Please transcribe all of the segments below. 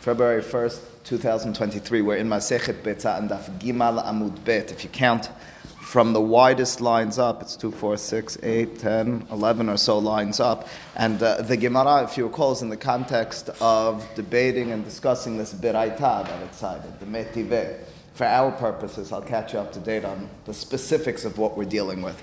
February 1st, 2023. We're in Masechet Betzah and Daf Gimal Amud Bet. If you count from the widest lines up, it's 2, 4, 6, 8, 10, 11 or so lines up. And uh, the Gemara, if you recall, is in the context of debating and discussing this Beraita that it cited, the Metive. For our purposes, I'll catch you up to date on the specifics of what we're dealing with.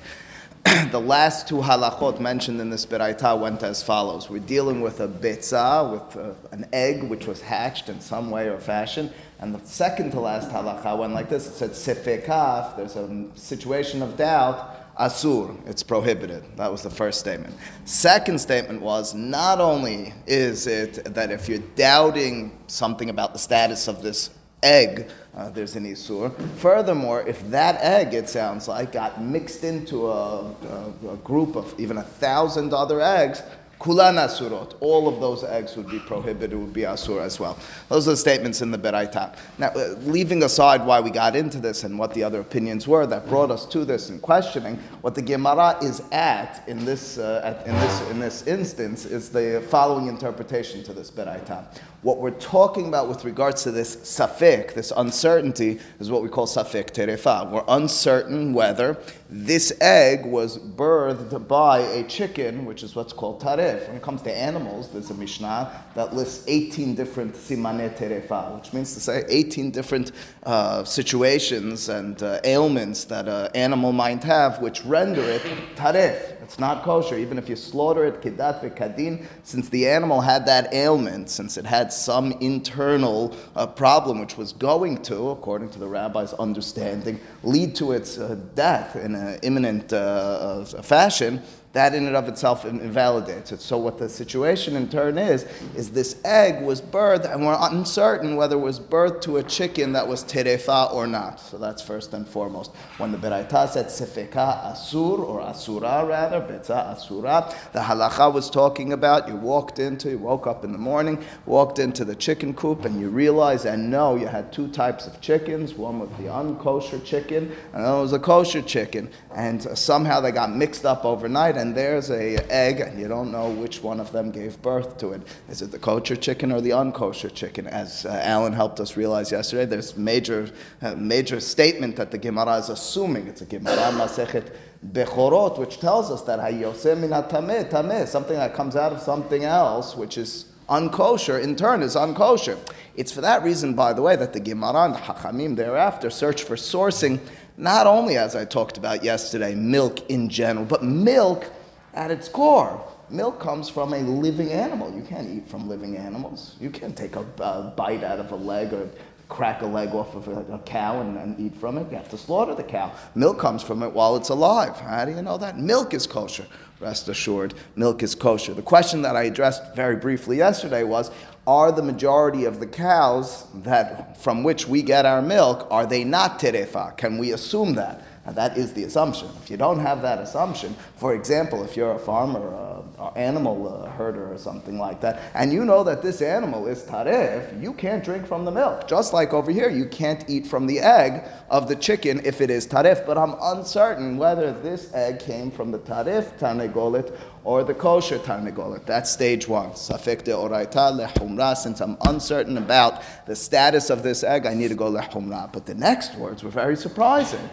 the last two halachot mentioned in this beraita went as follows. We're dealing with a betza, with a, an egg which was hatched in some way or fashion. And the second to last halacha went like this. It said sefekaf, there's a situation of doubt, asur, it's prohibited. That was the first statement. Second statement was not only is it that if you're doubting something about the status of this egg, uh, there's an isur. Furthermore, if that egg, it sounds like, got mixed into a, a, a group of even a thousand other eggs, Kulan asurot. All of those eggs would be prohibited, would be asur as well. Those are the statements in the Beraita. Now, uh, leaving aside why we got into this and what the other opinions were that brought us to this and questioning, what the Gemara is at in this, uh, at, in this, in this instance is the following interpretation to this Beraita. What we're talking about with regards to this safek, this uncertainty, is what we call safek terefa. We're uncertain whether this egg was birthed by a chicken, which is what's called taref. When it comes to animals, there's a Mishnah that lists 18 different simane terefa, which means to say 18 different uh, situations and uh, ailments that an animal might have, which render it taref. It's not kosher, even if you slaughter it kidat v'kadin, since the animal had that ailment, since it had some internal uh, problem which was going to, according to the rabbi's understanding, lead to its uh, death in an imminent uh, uh fashion, that in and of itself invalidates it. So what the situation in turn is, is this egg was birthed, and we're uncertain whether it was birthed to a chicken that was terefa or not. So that's first and foremost. When the Beraita said sefeka asur, or asura rather, betza asura, the halacha was talking about, you walked into, you woke up in the morning, walked into the chicken coop, and you realize and know you had two types of chickens, one was the unkosher chicken, and another was a kosher chicken. And somehow they got mixed up overnight, and there's a egg, and you don't know which one of them gave birth to it. Is it the kosher chicken or the unkosher chicken? As uh, Alan helped us realize yesterday, there's major, uh, major statement that the Gemara is assuming. It's a Gemara Masechet Bechorot, which tells us that tameh, something that comes out of something else, which is unkosher, in turn is unkosher. It's for that reason, by the way, that the Gemara and the Hachamim thereafter search for sourcing not only, as I talked about yesterday, milk in general, but milk at its core. Milk comes from a living animal. You can't eat from living animals. You can't take a, a bite out of a leg or crack a leg off of a, a cow and, and, eat from it. You have to slaughter the cow. Milk comes from it while it's alive. How do you know that? Milk is kosher. Rest assured, milk is kosher. The question that I addressed very briefly yesterday was are the majority of the cows that from which we get our milk are they not terefa? Can we assume that? That is the assumption. If you don't have that assumption, for example, if you're a farmer, an animal uh, herder, or something like that, and you know that this animal is tarif, you can't drink from the milk. Just like over here, you can't eat from the egg of the chicken if it is tarif. But I'm uncertain whether this egg came from the tarif tarnegolit or the kosher tarnegolit. That's stage one. Safek de oraita lehumra. Since I'm uncertain about the status of this egg, I need to go lehumra. But the next words were very surprising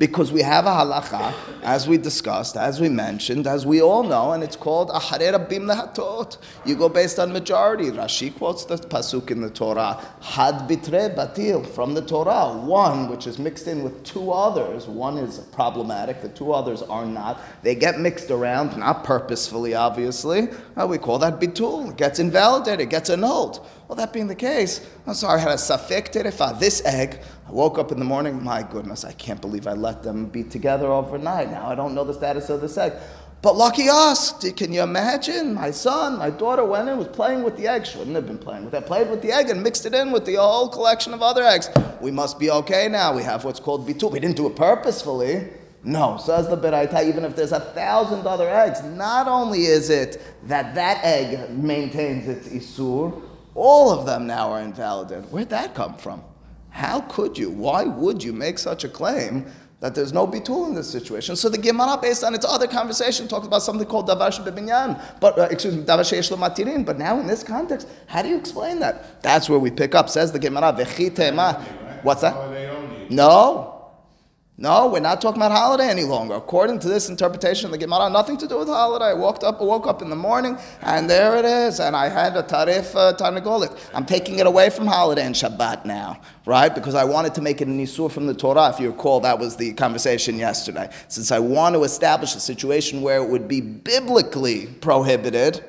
because we have a halacha, as we discussed, as we mentioned, as we all know, and it's called Ahare Rabbim Lehatot. You go based on majority. Rashi quotes the pasuk in the Torah, Had Bitre Batil, from the Torah. One, which is mixed in with two others. One is problematic, the two others are not. They get mixed around, not purposefully, obviously. Uh, we call that Bitul. It gets invalidated, it gets annulled. Well, that being the case, I'm sorry, had a safek terefa. This egg, I woke up in the morning, my goodness, I can't believe I let them be together overnight. Now I don't know the status of the egg. But lucky us, can you imagine? My son, my daughter went in, was playing with the egg. She Shouldn't have been playing with it. Played with the egg and mixed it in with the whole collection of other eggs. We must be okay now. We have what's called bitul. We didn't do it purposefully. No, says the Beraita, even if there's a thousand other eggs, not only is it that that egg maintains its isur, all of them now are invalidated. Where'd that come from? How could you? Why would you make such a claim that there's no bitul in this situation. So the Gemara, based on its other conversation, talks about something called davar bebinyan, but uh, excuse me, davar sheyesh matirin. But now in this context, how do you explain that? That's where we pick up. Says the Gemara, vechitema. What's that? No. No, we're not talking about holiday any longer. According to this interpretation of the Gemara, nothing to do with holiday. I woke up, woke up in the morning, and there it is, and I had a tarif uh. I'm taking it away from holiday and Shabbat now, right? Because I wanted to make it an isur from the Torah. If you recall, that was the conversation yesterday. Since I want to establish a situation where it would be biblically prohibited,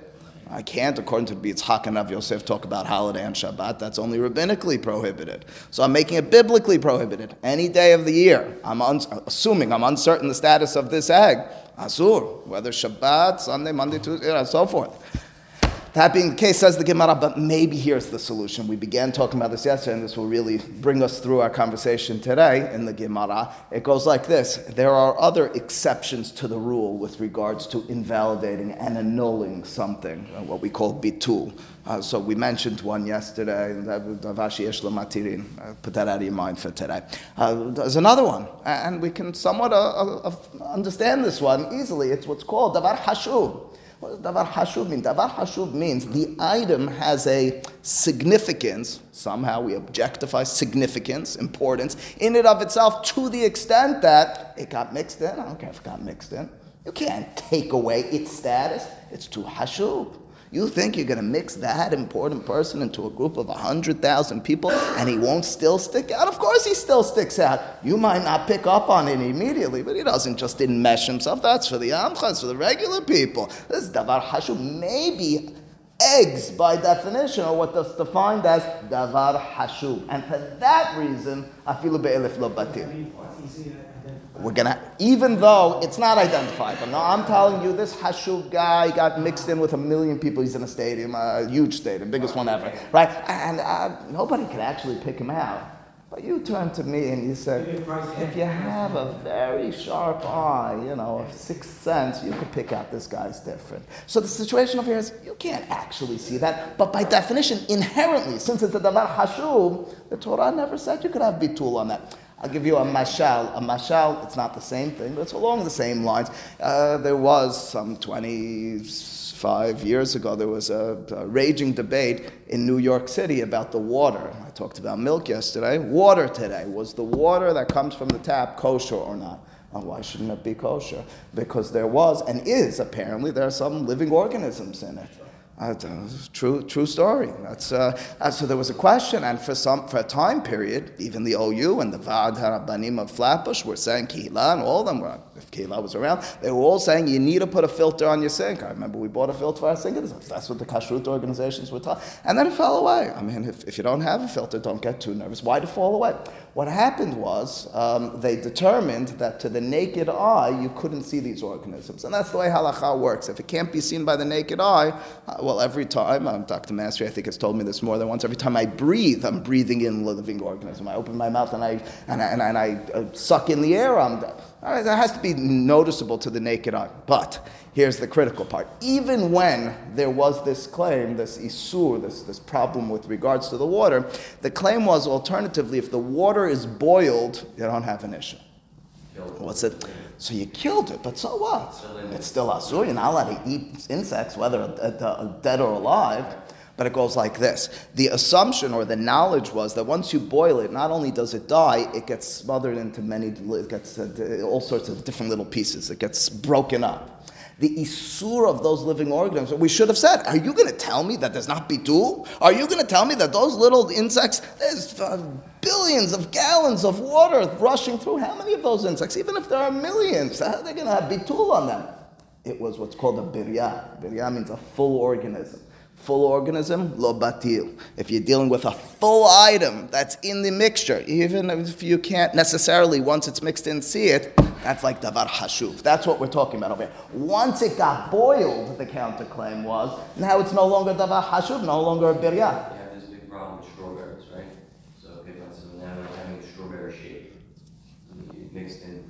I can't, according to Yitzhak and Rav Yosef, talk about holiday and Shabbat. That's only rabbinically prohibited. So I'm making it biblically prohibited. Any day of the year, I'm un- assuming I'm uncertain the status of this egg, asur, whether Shabbat, Sunday, Monday, Tuesday, and so forth. That being the case, says the Gemara, but maybe here's the solution. We began talking about this yesterday, and this will really bring us through our conversation today in the Gemara. It goes like this There are other exceptions to the rule with regards to invalidating and annulling something, uh, what we call bitul. Uh, so we mentioned one yesterday, Davashi Matirin. Uh, put that out of your mind for today. Uh, there's another one, and we can somewhat uh, uh, understand this one easily. It's what's called Davar Hashub. What does davar hashub mean? Davar hashub means the item has a significance. Somehow we objectify significance, importance in it of itself to the extent that it got mixed in. I don't care if it got mixed in. You can't take away its status. It's too hashub. You think you're going to mix that important person into a group of 100,000 people and he won't still stick out? Of course he still sticks out. You might not pick up on it immediately, but he doesn't just enmesh himself. That's for the amchas, for the regular people. This davar hashu. Maybe eggs, by definition, are what is defined as davar hashu. And for that reason, afilu be'elif lo batir. We're gonna, even though it's not identified, but now I'm telling you, this Hashub guy got mixed in with a million people. He's in a stadium, a huge stadium, biggest one ever, right? And uh, nobody could actually pick him out. But you turn to me and you say, if you have a very sharp eye, you know, a sixth sense, you could pick out this guy's different. So the situation over here is you can't actually see that, but by definition, inherently, since it's a davar hashub, the Torah never said you could have bitul on that. I'll give you a mashal. A mashal, it's not the same thing, but it's along the same lines. Uh, there was some 25 years ago, there was a, a, raging debate in New York City about the water. I talked about milk yesterday. Water today. Was the water that comes from the tap kosher or not? Well, why shouldn't it be kosher? Because there was and is apparently there are some living organisms in it. Uh, true, true story. That's, uh, uh, so there was a question, and for some for a time period, even the OU and the Vaad Harabanim of Flatbush were saying Kihila, and all of them were, if Kihila was around, they were all saying you need to put a filter on your sink. I remember we bought a filter for our sink. That's what the kashrut organizations were taught. And then it fell away. I mean, if, if you don't have a filter, don't get too nervous. Why it fall away? What happened was um, they determined that to the naked eye, you couldn't see these organisms. And that's the way halacha works. If it can't be seen by the naked eye, uh, well, every time, um, Dr. Mastery, I think, has told me this more than once, every time I breathe, I'm breathing in living organism. I open my mouth and I, and I, and I, and I uh, suck in the air, I'm, that has to be noticeable to the naked eye. But here's the critical part. Even when there was this claim, this isur, this, this problem with regards to the water, the claim was alternatively, if the water is boiled, you don't have an issue. What's it? So you killed it, but so what? It's still asur. You're not allowed to eat insects, whether dead or alive. But it goes like this. The assumption or the knowledge was that once you boil it, not only does it die, it gets smothered into many, it gets uh, all sorts of different little pieces. It gets broken up. The isur of those living organisms, we should have said, are you going to tell me that there's not bitul? Are you going to tell me that those little insects, there's uh, billions of gallons of water rushing through? How many of those insects, even if there are millions, how are they going to have bitul on them? It was what's called a birya. Birya means a full organism full organism, lo batil. If you're dealing with a full item that's in the mixture, even if you can't necessarily, once it's mixed in, see it, that's like davar hashuv. That's what we're talking about over here. Once it got boiled, the counterclaim was, now it's no longer davar hashuv, no longer a birya. Yeah, there's a big problem with strawberries, right? So people strawberry shape mixed in,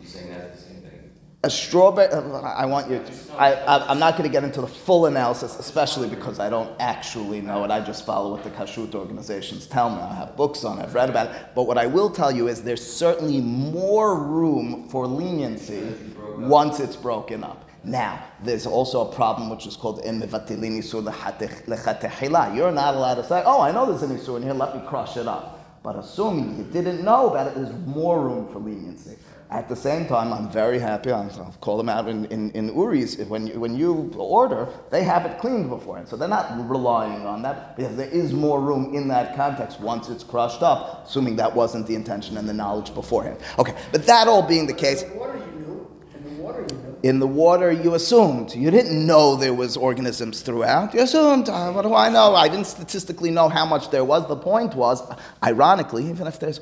you're saying that's the same thing. A strawberry. I want you. To, I, am not going to get into the full analysis, especially because I don't actually know it. I just follow what the kashrut organizations tell me. I have books on it. I've read about it. But what I will tell you is there's certainly more room for leniency once it's broken up. Now, there's also a problem which is called in. You're not allowed to say, oh, I know there's an isur in here, let me crush it up. But assuming you didn't know about it, there's more room for leniency. At the same time, I'm very happy. I'll call them out in, in, in Uri's. When you, when you order, they have it cleaned beforehand. So they're not relying on that because there is more room in that context once it's crushed up, assuming that wasn't the intention and the knowledge beforehand. Okay, but that all being the case. In the water you knew. In the water you knew. In the water you assumed. You didn't know there was organisms throughout. You assumed. Uh, what do I know? I didn't statistically know how much there was. The point was, ironically, even if there's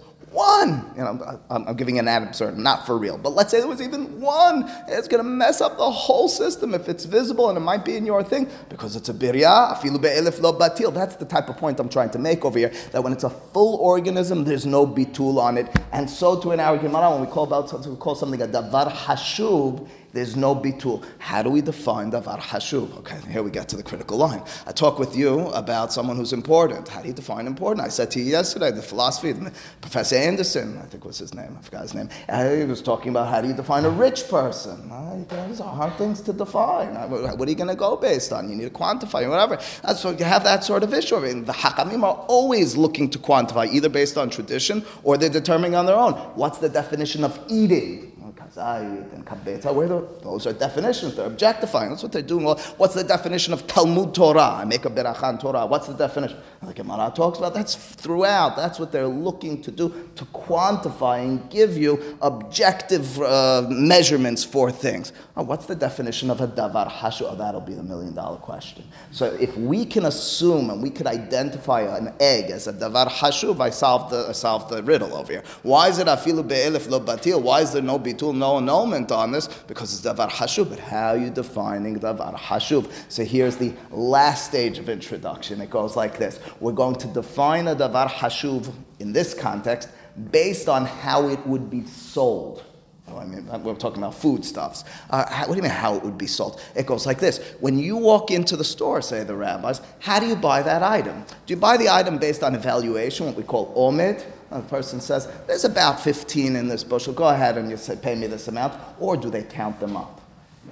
one. Know, I'm, I'm giving an ad absurdum, not for real. But let's say there was even one. It's going to mess up the whole system if it's visible and it might be in your thing because it's a birya, afilu be'elif lo batil. That's the type of point I'm trying to make over here. That when it's a full organism, there's no bitul on it. And so to an our when we call about we call something a davar hashub, there's no bitul. How do we define davar hashub? Okay, here we get to the critical line. I talk with you about someone who's important. How do you define important? I said to you yesterday, the philosophy, Professor Anderson, I think was his name, I forgot his name. Uh, he was talking about how do you define a rich person. Those are hard things to define. What are you going to go based on? You need to quantify, whatever. That's what you have that sort of issue. I mean, the hakamim are always looking to quantify, either based on tradition or they're determining on their own. What's the definition of eating? And where those are definitions, they're objectifying. That's what they're doing. Well, what's the definition of Talmud Torah? I make a berachan Torah. What's the definition? The Gemara talks about that's throughout. That's what they're looking to do to quantify and give you objective uh, measurements for things. Oh, what's the definition of a davar hashu? Oh, that'll be the million dollar question. So if we can assume and we could identify an egg as a davar hashuv, I solved the, the riddle over here. Why is it afilu be'elif lo batil? Why is there no bitul, no annulment on this? Because it's davar hashuv. But how are you defining davar hashuv? So here's the last stage of introduction. It goes like this. We're going to define a davar hashuv in this context based on how it would be sold. Oh, I mean, we're talking about foodstuffs. Uh, how, what do you mean how it would be sold? It goes like this. When you walk into the store, say the rabbis, how do you buy that item? Do you buy the item based on evaluation, what we call omid? The person says, there's about 15 in this bushel. Go ahead and you say, pay me this amount. Or do they count them up?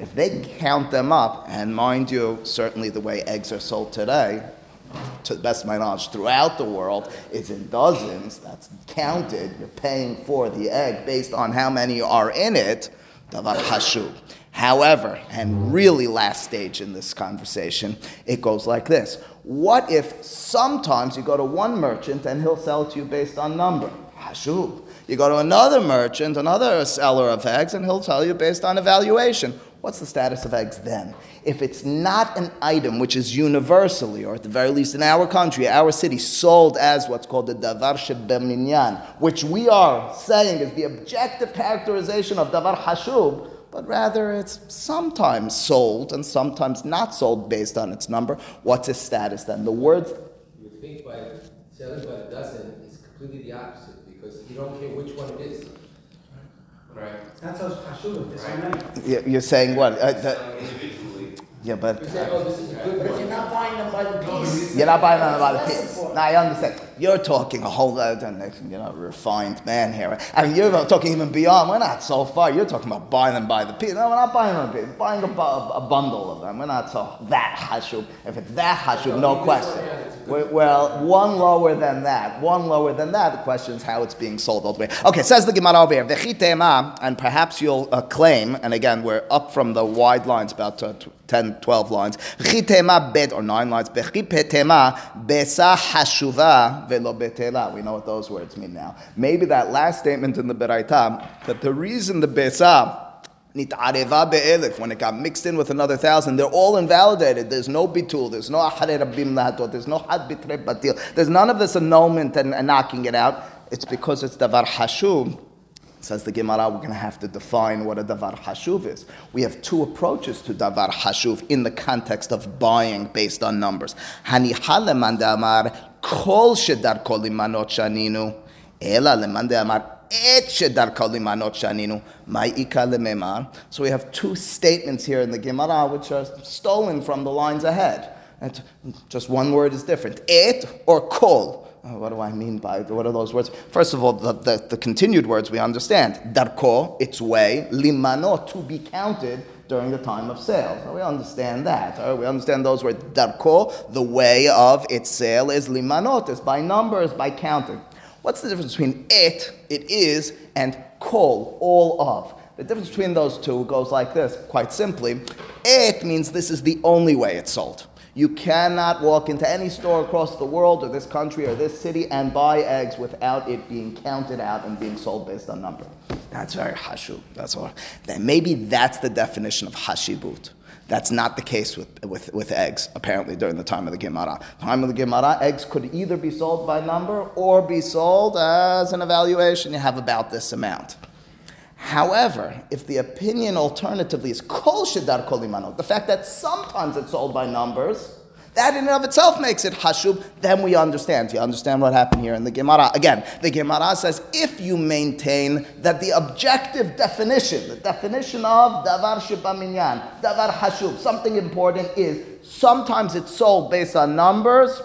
If they count them up, and mind you, certainly the way eggs are sold today, to the best of my knowledge, throughout the world is in dozens. That's counted. You're paying for the egg based on how many are in it. Davar. However, and really last stage in this conversation, it goes like this. What if sometimes you go to one merchant and he'll sell to you based on number? Hashub. You go to another merchant, another seller of eggs, and he'll tell you based on evaluation. What's the status of eggs then? If it's not an item which is universally, or at the very least in our country, our city, sold as what's called the davar shebeminyan, which we are saying is the objective characterization of davar hashub, but rather it's sometimes sold and sometimes not sold based on its number. What's its status then? The words. You think by selling by the dozen is completely the opposite because you don't care which one it is. Right. That's how Hashuv, there's so many. Yeah, You're saying what? Uh, the, yeah, but. You say, oh, this is a good But if you're not buying them by the piece. You're not buying them by the piece. important. Now I understand. You're talking a whole other, you know, refined man here. I mean, you're talking even beyond. We're not so far. You're talking about buying them by the piece. No, we're not buying them by the piece. Buying a, bu- a bundle of them. We're not so that hashub. If it's that hashub, no question. Well, one lower than that. One lower than that. The question is how it's being sold ultimately. Okay, says the Gemara over here. And perhaps you'll uh, claim, and again, we're up from the wide lines, about uh, t- 10, 12 lines. Or nine lines. Velo betela. We know what those words mean now. Maybe that last statement in the Beraita, that the reason the besa Nit'areva be'elif, when it got mixed in with another thousand, they're all invalidated. There's no bitul, there's no ahare rabbim lahatot, there's no had bitre batil. There's none of this annulment and, and knocking it out. It's because it's davar hashub. Says the Gemara, we're going to have to define what a davar hashuv is. We have two approaches to davar hashuv in the context of buying based on numbers. Haniha leman kol shedar kol imanot shaninu. Ela leman amar Et shedarka limanot shaninu, ma'ika. So we have two statements here in the Gemara which are stolen from the lines ahead. And just one word is different. Et or kol. Uh, what do I mean by what are those words? First of all, the, the, the continued words we understand. Darko, its way. Limano, to be counted during the time of sale. So we understand that. Right? We understand those words. Darko, the way of its sale is limanot, is by numbers, by counting. What's the difference between it, it is, and kol, all of? The difference between those two goes like this, quite simply. It means this is the only way it's sold. You cannot walk into any store across the world or this country or this city and buy eggs without it being counted out and being sold based on number. That's very hashu. That's all. Then maybe that's the definition of hashibut. That's not the case with, with, with eggs, apparently, during the time of the Gemara. Time of the Gemara, eggs could either be sold by number or be sold as an evaluation. You have about this amount. However, if the opinion alternatively is kol shedar kol imanot, the fact that sometimes it's sold by numbers, that in and of itself makes it hashub, then we understand. You understand what happened here in the Gemara. Again, the Gemara says if you maintain that the objective definition, the definition of davar shibaminyan, davar hashub, something important is sometimes it's sold based on numbers,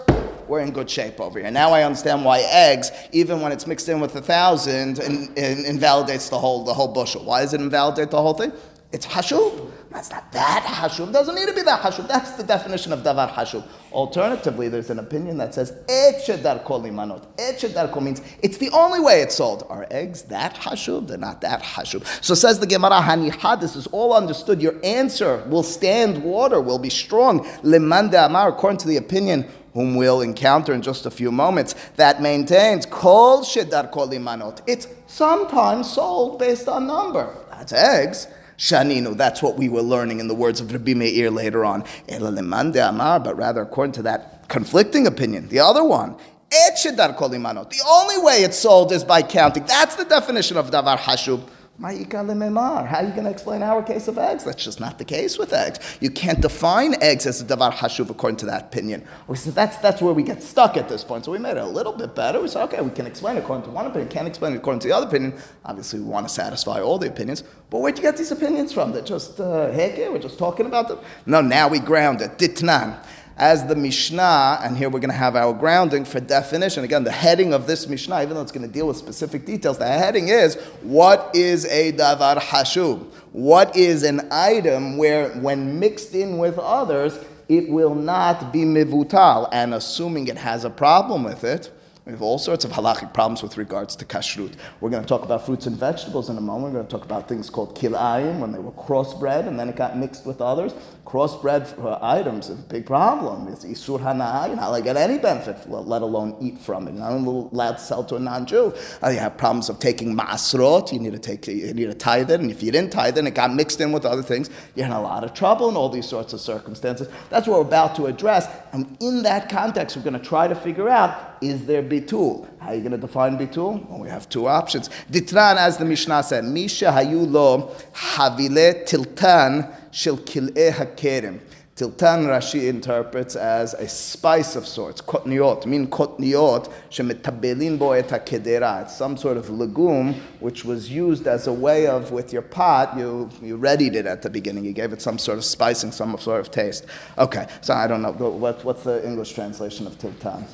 we're in good shape over here. Now I understand why eggs, even when it's mixed in with a thousand, in, in, invalidates the whole, the whole bushel. Why does it invalidate the whole thing? It's hashub. That's not that hashub. Doesn't need to be that hashub. That's the definition of davar hashub. Alternatively, there's an opinion that says et shedar kol imanot. Et shedar kol means it's the only way it's sold. Are eggs that hashub? They're not that hashub. So says the Gemara Haniha. This is all understood. Your answer will stand water, will be strong. Lemanda amar, according to the opinion whom we'll encounter in just a few moments, that maintains kol shedar kol imanot. It's sometimes sold based on number. That's eggs. Shaninu, that's what we were learning in the words of Rabbi Meir later on. Amar, but rather according to that conflicting opinion, the other one. The only way it's sold is by counting. That's the definition of davar hashub. How are you going to explain our case of eggs? That's just not the case with eggs. You can't define eggs as a davar hashuv according to that opinion. We said that's, that's where we get stuck at this point. So we made it a little bit better. We said, okay, we can explain it according to one opinion, can't explain it according to the other opinion. Obviously, we want to satisfy all the opinions. But where'd you get these opinions from? They're just, uh, we're just talking about them? No, now we ground it. Ditnan as the Mishnah, and here we're going to have our grounding for definition. Again, the heading of this Mishnah, even though it's going to deal with specific details, the heading is what is a davar hashub? What is an item where, when mixed in with others, it will not be mivutal? And assuming it has a problem with it, we have all sorts of halachic problems with regards to kashrut. We're going to talk about fruits and vegetables in a moment. We're going to talk about things called kilayim, when they were crossbred and then it got mixed with others. Crossbred uh, items is a big problem. It's isur hana. You're not allowed to get any benefit, let alone eat from it. You're not allowed to sell to a non-Jew. Uh, you have problems of taking masrot. You need to take, you need to tithe it, and if you didn't tithe it, and it got mixed in with other things, you're in a lot of trouble in all these sorts of circumstances. That's what we're about to address. And in that context, we're going to try to figure out is there bitul? How are you going to define bitul? Well, we have two options. Ditnan, as the Mishnah said, Misha hayu lo havile tiltan shel kil'e hakerim. Tiltan Rashi interprets as a spice of sorts, kotniot, mean kotniot, shemetabelin bo et. It's some sort of legume which was used as a way of, with your pot, you, you readied it at the beginning. You gave it some sort of spicing, some sort of taste. Okay, so I don't know, what, what's the English translation of tiltan?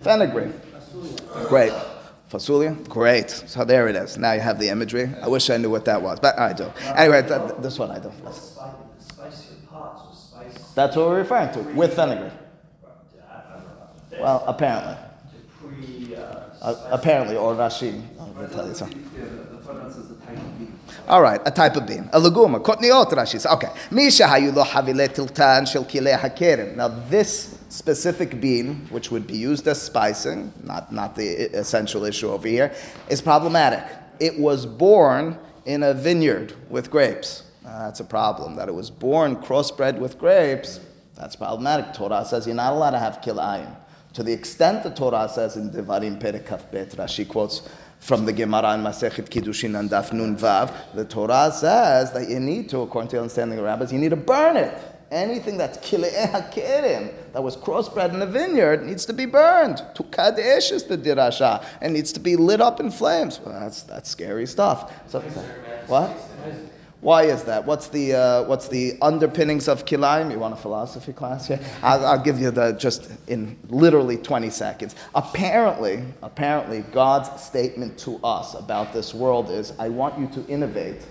Fenugreek. Great. Fasulia? Great. So there it is. Now you have the imagery. I wish I knew what that was, but I do. Anyway, that, this one I do. That's what we're referring to, with fenugreek. Well, apparently. Uh, apparently, or Rashi. Tell you something. All right, a type of bean. A leguma. Kotniot, Rashi. Okay. Misha hayu lo havile tiltan shel hakerim. Now, this specific bean, which would be used as spicing, not, not the essential issue over here, is problematic. It was born in a vineyard with grapes. Uh, that's a problem. That it was born crossbred with grapes, that's problematic. Torah says you're not allowed to have kilayim. To the extent the Torah says in Devarim Perikaf Bet, Rashi quotes from the Gemara in Masechet Kiddushin and Daf Nun Vav, the Torah says that you need to, according to the understanding of rabbis, you need to burn it. Anything that's kilei hakerim, that was crossbred in a vineyard, needs to be burned. To kadesh is the dirasha, and needs to be lit up in flames. Well, that's that's scary stuff. So, what? Why is that? What's the uh, what's the underpinnings of kilaim? You want a philosophy class here? I'll, I'll give you the just in literally 20 seconds. Apparently, apparently, God's statement to us about this world is, "I want you to innovate,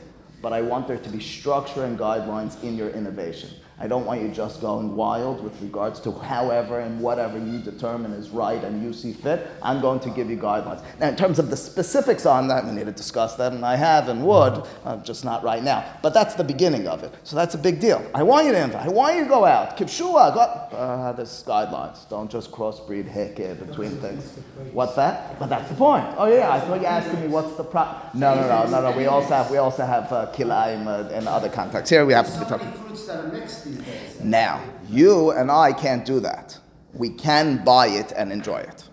but I want there to be structure and guidelines in your innovation." I don't want you just going wild with regards to however and whatever you determine is right and you see fit. I'm going to give you guidelines. Now, in terms of the specifics on that, we need to discuss that, and I have and would, uh, just not right now. But that's the beginning of it. So that's a big deal. I want you to invite. I want you to go out. Kipshua, go. Uh, there's guidelines. Don't just crossbreed heke between things. What's that? But that's the point. Oh yeah, I thought you were asking me what's the pro. No, no, no, no, no. We also have we also have uh, kilaim uh, and other contacts. Here we happen to be talking. fruits that are mixed these days. Now, you and I can't do that. We can buy it and enjoy it.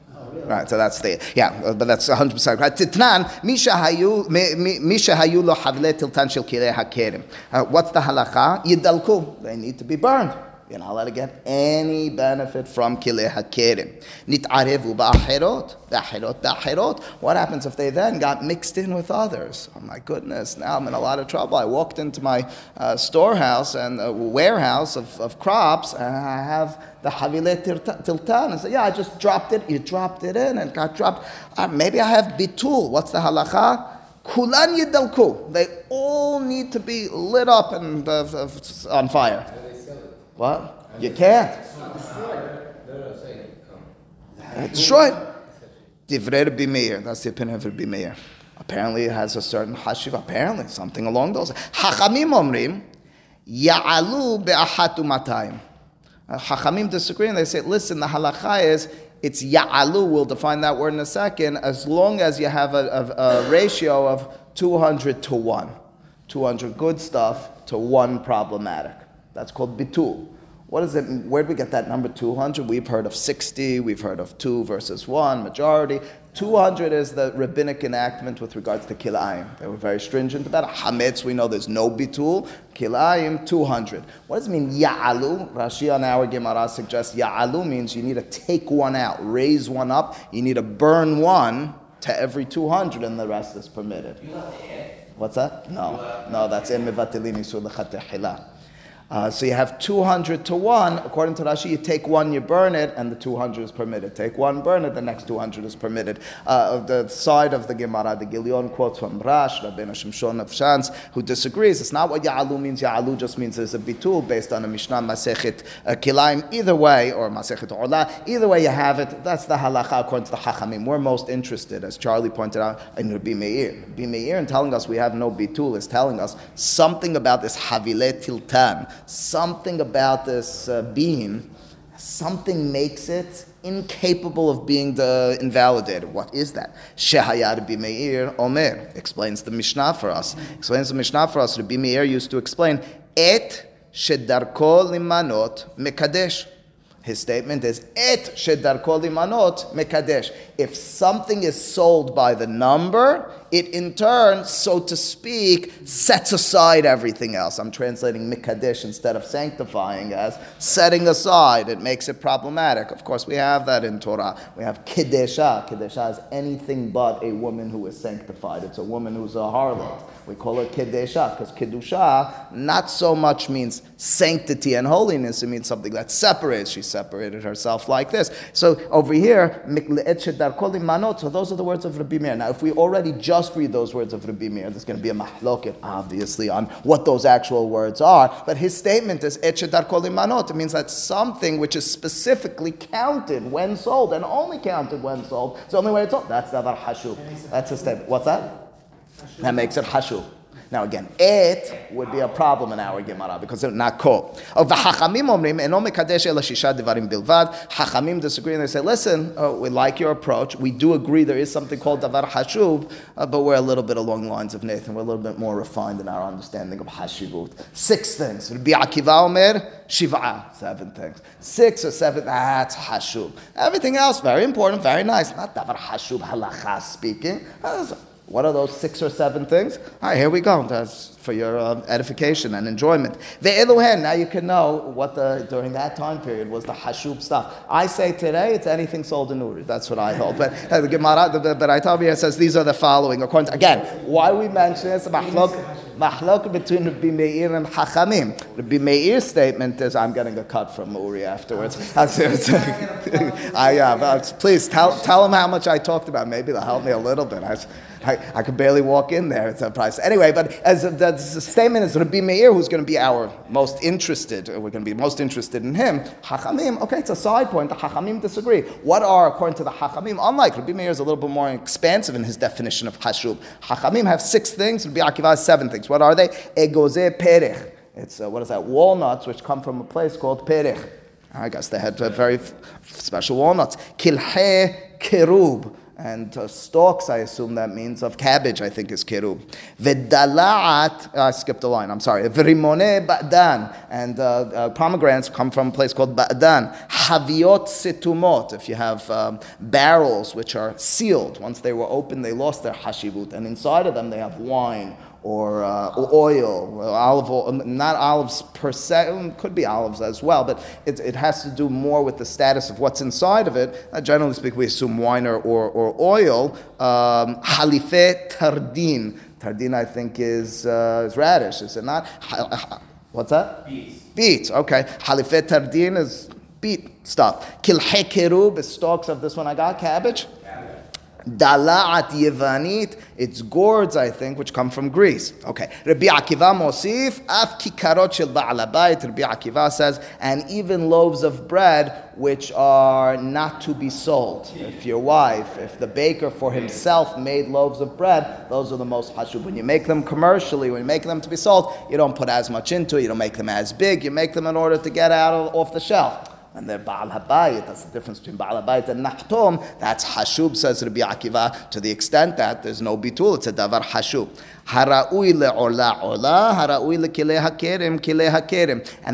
Right, so that's the yeah, uh, but that's 100 percent right. Titnan misha hayu mi- mi- misha hayu lo havle tiltan shel kirei hakerim. Uh, What's the halacha? Yidalku. They need to be burned. You're not allowed to get any benefit from kilei hakerim. Nit'arevu ba'acherot, ba'acherot, ba'acherot. What happens if they then got mixed in with others? Oh my goodness, now I'm in a lot of trouble. I walked into my uh, storehouse and uh, warehouse of, of crops, and I have the havile tiltan. I said, yeah, I just dropped it. You dropped it in and got dropped. Uh, maybe I have bitul. What's the halacha? Kulan yidalku. They all need to be lit up and uh, on fire. What? You can't. It's destroyed. Divrei Rabbi Meir. That's the opinion of Rabbi Meir. Apparently, it has a certain hashiv. Apparently, something along those. Hachamim omrim ya'alu be'achatu matayim. Uh, Hachamim disagree and they say, listen, the halacha is it's ya'alu. We'll define that word in a second. As long as you have a, a, a ratio of 200 to 1. 200 good stuff to 1 problematic. That's called bitul. What is it? Where did we get that number 200? We've heard of 60, we've heard of 2 versus 1, majority. 200 is the rabbinic enactment with regards to kilayim. They were very stringent about it. Hametz, we know there's no bitul. Kilayim, 200. What does it mean, ya'alu? Rashi on our Gemara suggests ya'alu means you need to take one out, raise one up. You need to burn one to every 200 and the rest is permitted. What's that? No, no, that's in mivatilini sulachatehila. Uh, so you have 200 to 1. According to Rashi, you take one, you burn it, and the 200 is permitted. Take one, burn it, the next 200 is permitted. Uh, the side of the Gemara, the Gilion quotes from Rash, Rabbeinu Shimshon of Shans, who disagrees. It's not what Ya'alu means. Ya'alu just means there's a bitul based on a Mishnah Masechet uh, Kilaim. Either way, or Masechet Orla, either way you have it. That's the halacha according to the Chachamim. We're most interested, as Charlie pointed out, in Rabbi Meir. Rabbi Meir, in telling us we have no bitul, is telling us something about this Havilet Tiltan something about this uh, being, something makes it incapable of being the invalidated. What is that? Shehayar Rabbi Omer explains the Mishnah for us. Explains the Mishnah for us. Rabbi Meir used to explain et shedarko limanot mekadesh. His statement is et shedarko limanot mekadesh. If something is sold by the number, it in turn, so to speak, sets aside everything else. I'm translating mikadesh instead of sanctifying as setting aside. It makes it problematic. Of course, we have that in Torah. We have kidesha. Kidesha is anything but a woman who is sanctified. It's a woman who's a harlot. We call it kidesha because kedusha not so much means sanctity and holiness. It means something that separates. She separated herself like this. So over here, so those are the words of Rabbi Meir. Now, if we already just read those words of Rabbi Meir, there's going to be a mahloket, obviously, on what those actual words are. But his statement is etchedar manot. It means that something which is specifically counted when sold and only counted when sold. It's the only way it's sold. That's davar hashub. That's his statement. What's that? That makes it hashub. Now again, it would be a problem in our Gemara because it's not kol. Of the Hachamim omrim eno mekadesh ela devarim bilvad. Hachamim disagree and they say, listen, uh, we like your approach. We do agree there is something called davar hashub, uh, but we're a little bit along the lines of Nathan. We're a little bit more refined in our understanding of hashivut. Six things. Rabbi Akiva omer shiva, seven things. Six or seven. That's hashub. Everything else very important, very nice. Not davar hashub halacha speaking. What are those six or seven things? All right, here we go. That's for your uh, edification and enjoyment. The Eluhen, now you can know what the during that time period was the hashub stuff. I say today it's anything sold in Uri. That's what I hold. But uh, the Gemara, the, but I tell you, it says these are the following. According to, again, why we mention this? Mahlok, mahlok between Rabbi Meir and Chachamim. Rabbi Meir's statement is, "I'm getting a cut from Uri afterwards." I, uh, please tell tell him how much I talked about. Maybe they'll help me a little bit. I, I, I could barely walk in there. It's a price. Anyway, but as a, the, the statement is Rabbi Meir, who's going to be our most interested, we're going to be most interested in him. Hachamim, okay, it's a side point. The Hachamim disagree. What are, according to the Hachamim, unlike Rabbi Meir is a little bit more expansive in his definition of Hashub. Hachamim have six things, Rabbi Akiva has seven things. What are they? Egoze perech. It's, uh, what is that? Walnuts, which come from a place called perech. I guess they had very f- special walnuts. Kilhe kerub and uh, stalks, I assume that means, of cabbage, I think is kirub. V'dala'at, I skipped a line, I'm sorry. V'rimone ba'dan, and uh, uh, pomegranates come from a place called ba'dan. Haviot situmot, if you have um, barrels which are sealed, once they were open, they lost their hashivut, and inside of them they have wine or, uh, or oil, olive oil, not olives per se, um, could be olives as well, but it, it has to do more with the status of what's inside of it. Uh, generally speaking, we assume wine or, or, or oil. Um, halife tardin. Tardin, I think, is, uh, is radish, is it not? What's that? Beets. Beets, okay. Halife tardin is beet stuff. Kilhe kerub is stalks of this one I got, cabbage. Dala'at Yevanit, it's gourds, I think, which come from Greece. Okay. Rabbi Akiva Mosif, Af kikarot shel ba'alabayit, Rabbi Akiva says, and even loaves of bread which are not to be sold. If your wife, if the baker for himself made loaves of bread, those are the most hashub. When you make them commercially, when you make them to be sold, you don't put as much into it, you don't make them as big, you make them in order to get out of, off the shelf and they're Baal Habayit. That's the difference between Baal Habayit and Nachtom. That's Hashub, says Rabbi Akiva, to the extent that there's no bitul, it's a davar Hashub. And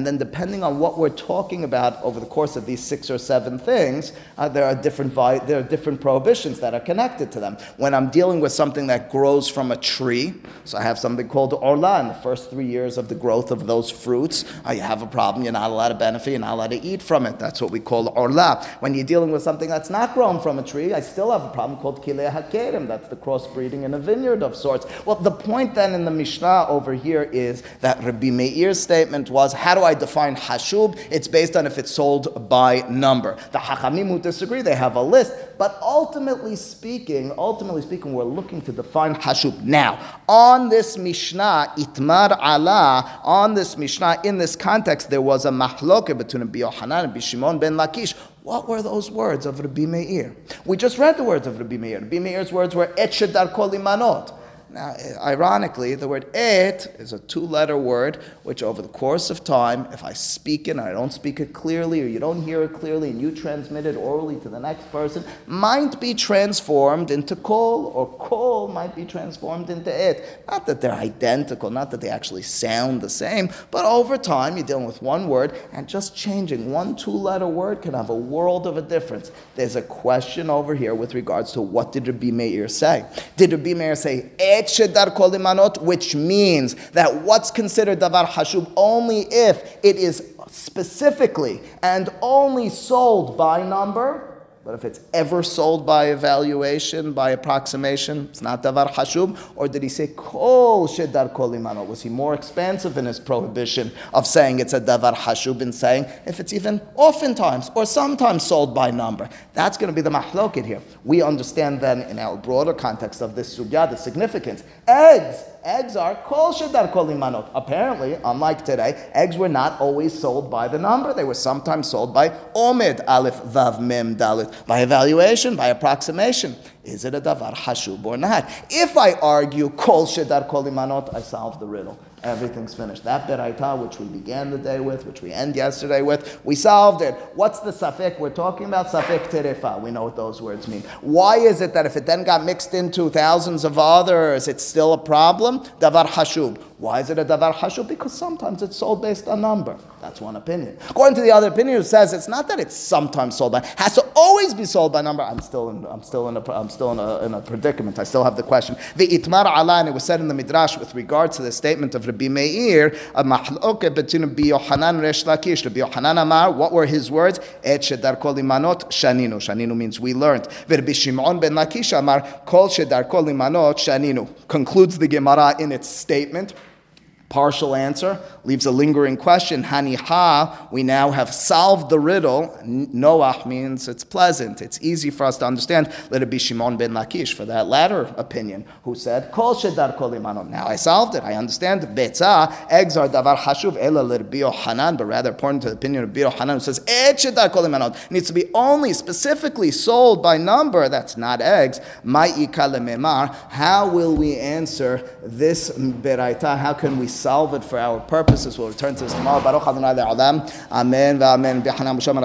then depending on what we're talking about over the course of these six or seven things, uh, there, are different there are different prohibitions that are connected to them. When I'm dealing with something that grows from a tree, so I have something called orla, in the first three years of the growth of those fruits, uh, you have a problem, you're not allowed to benefit, you're not allowed to eat from it. That's what we call orla. When you're dealing with something that's not grown from a tree, I still have a problem called kilei hakerim, that's the crossbreeding in a vineyard of sorts. Well, the point then in the Mishnah over here is that Rabbi Meir's statement was, how do I define hashub? It's based on if it's sold by number. The Hachamim who disagree, they have a list, but ultimately speaking, ultimately speaking, we're looking to define hashub. Now, on this Mishnah, itmar Allah, on this Mishnah, in this context, there was a mahloke between Rabbi Yohanan and Rabbi Shimon ben Lakish. What were those words of Rabbi Meir? We just read the words of Rabbi Meir. Rabbi Meir's words were et shedar kol imanot. Now, ironically, the word et is a two letter word, which over the course of time, if I speak it and I don't speak it clearly, or you don't hear it clearly, and you transmit it orally to the next person, might be transformed into kol, or kol might be transformed into et. Not that they're identical, not that they actually sound the same, but over time, you're dealing with one word, and just changing one two letter word can have a world of a difference. There's a question over here with regards to what did Rabbi Meir say? Did Rabbi Meir say et? Which means that what's considered davar hashub only if it is specifically and only sold by number. But if it's ever sold by evaluation, by approximation, it's not davar hashub. Or did he say kol shedar kol imanot? Was he more expansive in his prohibition of saying it's a davar hashub in saying if it's even oftentimes or sometimes sold by number? That's going to be the mahloket here. We understand then in our broader context of this sugya the significance. Eggs eggs are kol shedar kol imanot. Apparently, unlike today, eggs were not always sold by the number. They were sometimes sold by omed, aleph, vav, mem, dalit, by evaluation, by approximation. Is it a davar hashub or not? If I argue kol shedar kol imanot, I solve the riddle. Everything's finished. That beraita, which we began the day with, which we end yesterday with, we solved it. What's the safek we're talking about? Safek terefa. We know what those words mean. Why is it that if it then got mixed into thousands of others, it's still a problem? Davar hashub. Why is it a davar hashub? Because sometimes it's sold based on number. That's one opinion. According to the other opinion, who says it's not that it's sometimes sold by, has to always be sold by number. I'm still in, I'm still in, a, I'm still in a, in a predicament. I still have the question. The itmar ala, and it was said in the midrash with regard to the statement of Rabbi Meir, a mahloke between Rabbi Yohanan Resh Lakish. Rabbi Yohanan Amar, what were his words? Et shedarko limanot shaninu. Shaninu means we learned. Rabbi Shimon ben Lakish Amar, kol shedarko limanot shaninu. Concludes the Gemara in its statement. Partial answer leaves a lingering question. Haniha, we now have solved the riddle. N- Noach means it's pleasant, it's easy for us to understand. Let it be Shimon ben Lakish for that latter opinion, who said, Kol shedar kol imanon. Now I solved it, I understand. Betza, eggs are davar hashuv ela Hanan, but rather according to the opinion of Rabbi Yohanan, who says, Et shedar kol imanon. Needs to be only specifically sold by number, that's not eggs. Ma'ika lememar. How will we answer this beraita? How can we solve it for our purposes? We'll return to this tomorrow. Baruch Adonai le'olam. Amen B'shem